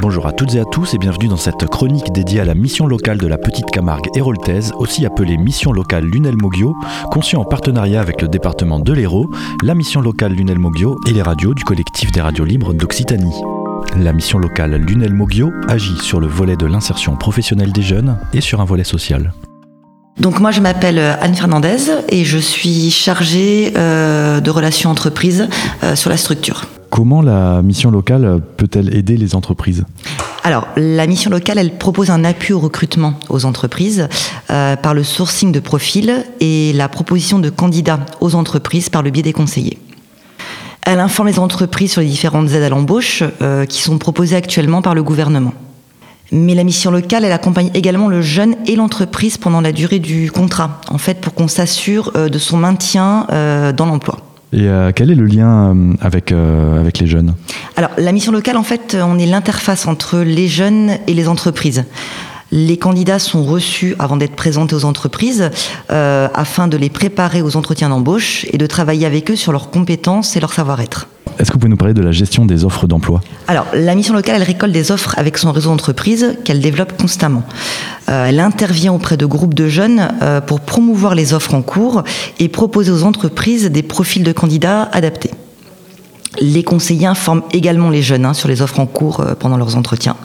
Bonjour à toutes et à tous et bienvenue dans cette chronique dédiée à la mission locale de la Petite Camargue héroltaise, aussi appelée Mission locale Lunel Moggio, conçue en partenariat avec le département de l'Hérault, la mission locale Lunel Moggio et les radios du collectif des radios libres d'Occitanie. La mission locale Lunel Moggio agit sur le volet de l'insertion professionnelle des jeunes et sur un volet social. Donc moi je m'appelle Anne Fernandez et je suis chargée euh, de relations entreprises euh, sur la structure. Comment la mission locale peut-elle aider les entreprises alors, la mission locale, elle propose un appui au recrutement aux entreprises euh, par le sourcing de profils et la proposition de candidats aux entreprises par le biais des conseillers. Elle informe les entreprises sur les différentes aides à l'embauche euh, qui sont proposées actuellement par le gouvernement. Mais la mission locale, elle accompagne également le jeune et l'entreprise pendant la durée du contrat, en fait, pour qu'on s'assure euh, de son maintien dans l'emploi. Et euh, quel est le lien euh, avec, euh, avec les jeunes? Alors, la mission locale, en fait, on est l'interface entre les jeunes et les entreprises. Les candidats sont reçus avant d'être présentés aux entreprises afin de les préparer aux entretiens d'embauche et de travailler avec eux sur leurs compétences et leur savoir-être. Est-ce que vous pouvez nous parler de la gestion des offres d'emploi? Alors, la mission locale, elle récolte des offres avec son réseau d'entreprises qu'elle développe constamment. Euh, elle intervient auprès de groupes de jeunes euh, pour promouvoir les offres en cours et proposer aux entreprises des profils de candidats adaptés. Les conseillers informent également les jeunes hein, sur les offres en cours euh, pendant leurs entretiens.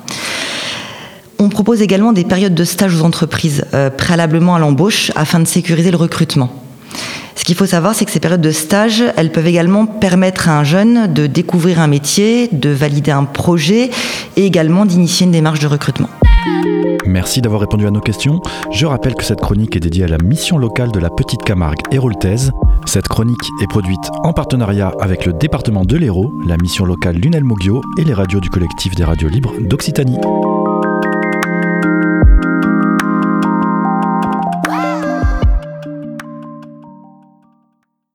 On propose également des périodes de stage aux entreprises préalablement à l'embauche afin de sécuriser le recrutement. Ce qu'il faut savoir, c'est que ces périodes de stage, elles peuvent également permettre à un jeune de découvrir un métier, de valider un projet et également d'initier une démarche de recrutement. Merci d'avoir répondu à nos questions. Je rappelle que cette chronique est dédiée à la mission locale de la Petite Camargue héroltaise. Cette chronique est produite en partenariat avec le département de l'Hérault, la mission locale Lunel Moggio et les radios du collectif des radios libres d'Occitanie.